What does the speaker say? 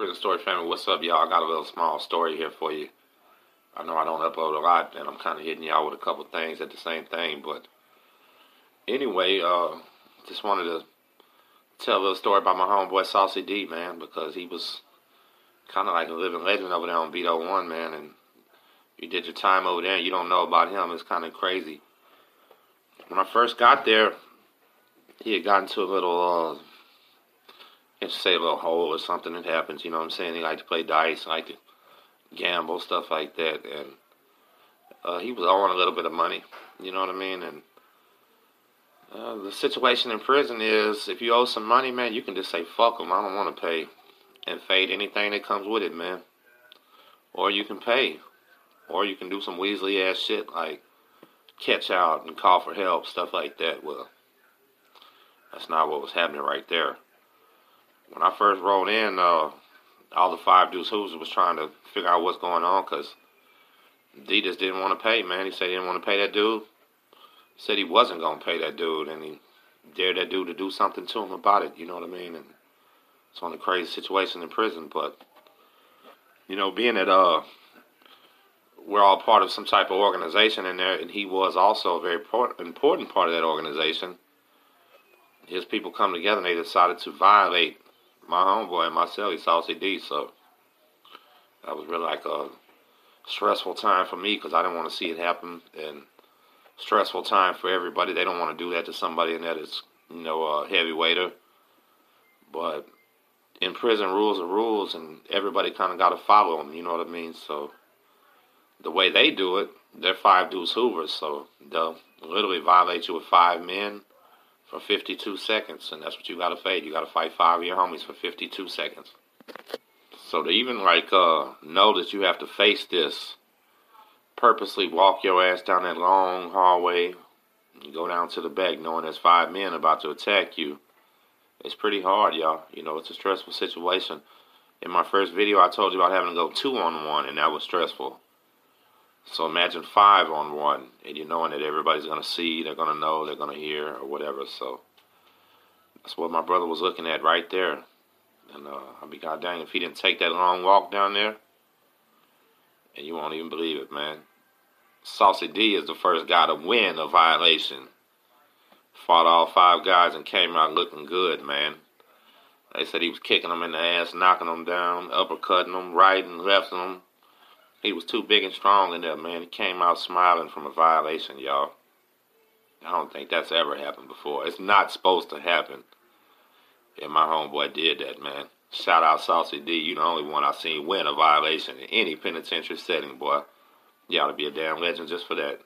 Prison Story family, what's up, y'all? I got a little small story here for you. I know I don't upload a lot, and I'm kind of hitting y'all with a couple things at the same thing, but anyway, uh, just wanted to tell a little story about my homeboy Saucy D, man, because he was kind of like a living legend over there on Beto 1, man, and you did your time over there and you don't know about him. It's kind of crazy. When I first got there, he had gotten to a little uh, let's say a little hole or something that happens, you know what I'm saying? He liked to play dice, like to gamble, stuff like that. And uh, he was owing a little bit of money, you know what I mean? And uh, the situation in prison is if you owe some money, man, you can just say, fuck them, I don't want to pay, and fade anything that comes with it, man. Or you can pay. Or you can do some Weasley ass shit like catch out and call for help, stuff like that. Well, that's not what was happening right there when I first rolled in, uh, all the five dudes who was trying to figure out what's going on because D just didn't want to pay, man. He said he didn't want to pay that dude. He said he wasn't going to pay that dude, and he dared that dude to do something to him about it, you know what I mean? And it's of the crazy situations in prison, but, you know, being that uh, we're all part of some type of organization in there, and he was also a very important part of that organization, his people come together and they decided to violate my homeboy and myself, he's Saucy D. So that was really like a stressful time for me because I didn't want to see it happen, and stressful time for everybody. They don't want to do that to somebody and that is, you know, a heavyweighter. But in prison, rules are rules, and everybody kind of got to follow them. You know what I mean? So the way they do it, they're five dudes Hoovers, so they'll literally violate you with five men for 52 seconds, and that's what you got to fight. You got to fight five of your homies for 52 seconds. So to even like uh, know that you have to face this, purposely walk your ass down that long hallway, and go down to the back, knowing there's five men about to attack you, it's pretty hard, y'all. You know, it's a stressful situation. In my first video, I told you about having to go two on one, and that was stressful. So imagine five on one, and you're knowing that everybody's going to see, they're going to know, they're going to hear, or whatever. So that's what my brother was looking at right there. And uh, I'll be goddamn if he didn't take that long walk down there. And you won't even believe it, man. Saucy D is the first guy to win a violation. Fought all five guys and came out looking good, man. They said he was kicking them in the ass, knocking them down, uppercutting them, right and left them he was too big and strong in there, man. He came out smiling from a violation, y'all. I don't think that's ever happened before. It's not supposed to happen. And my homeboy did that, man. Shout out Saucy D. You the only one I've seen win a violation in any penitentiary setting, boy. You ought to be a damn legend just for that.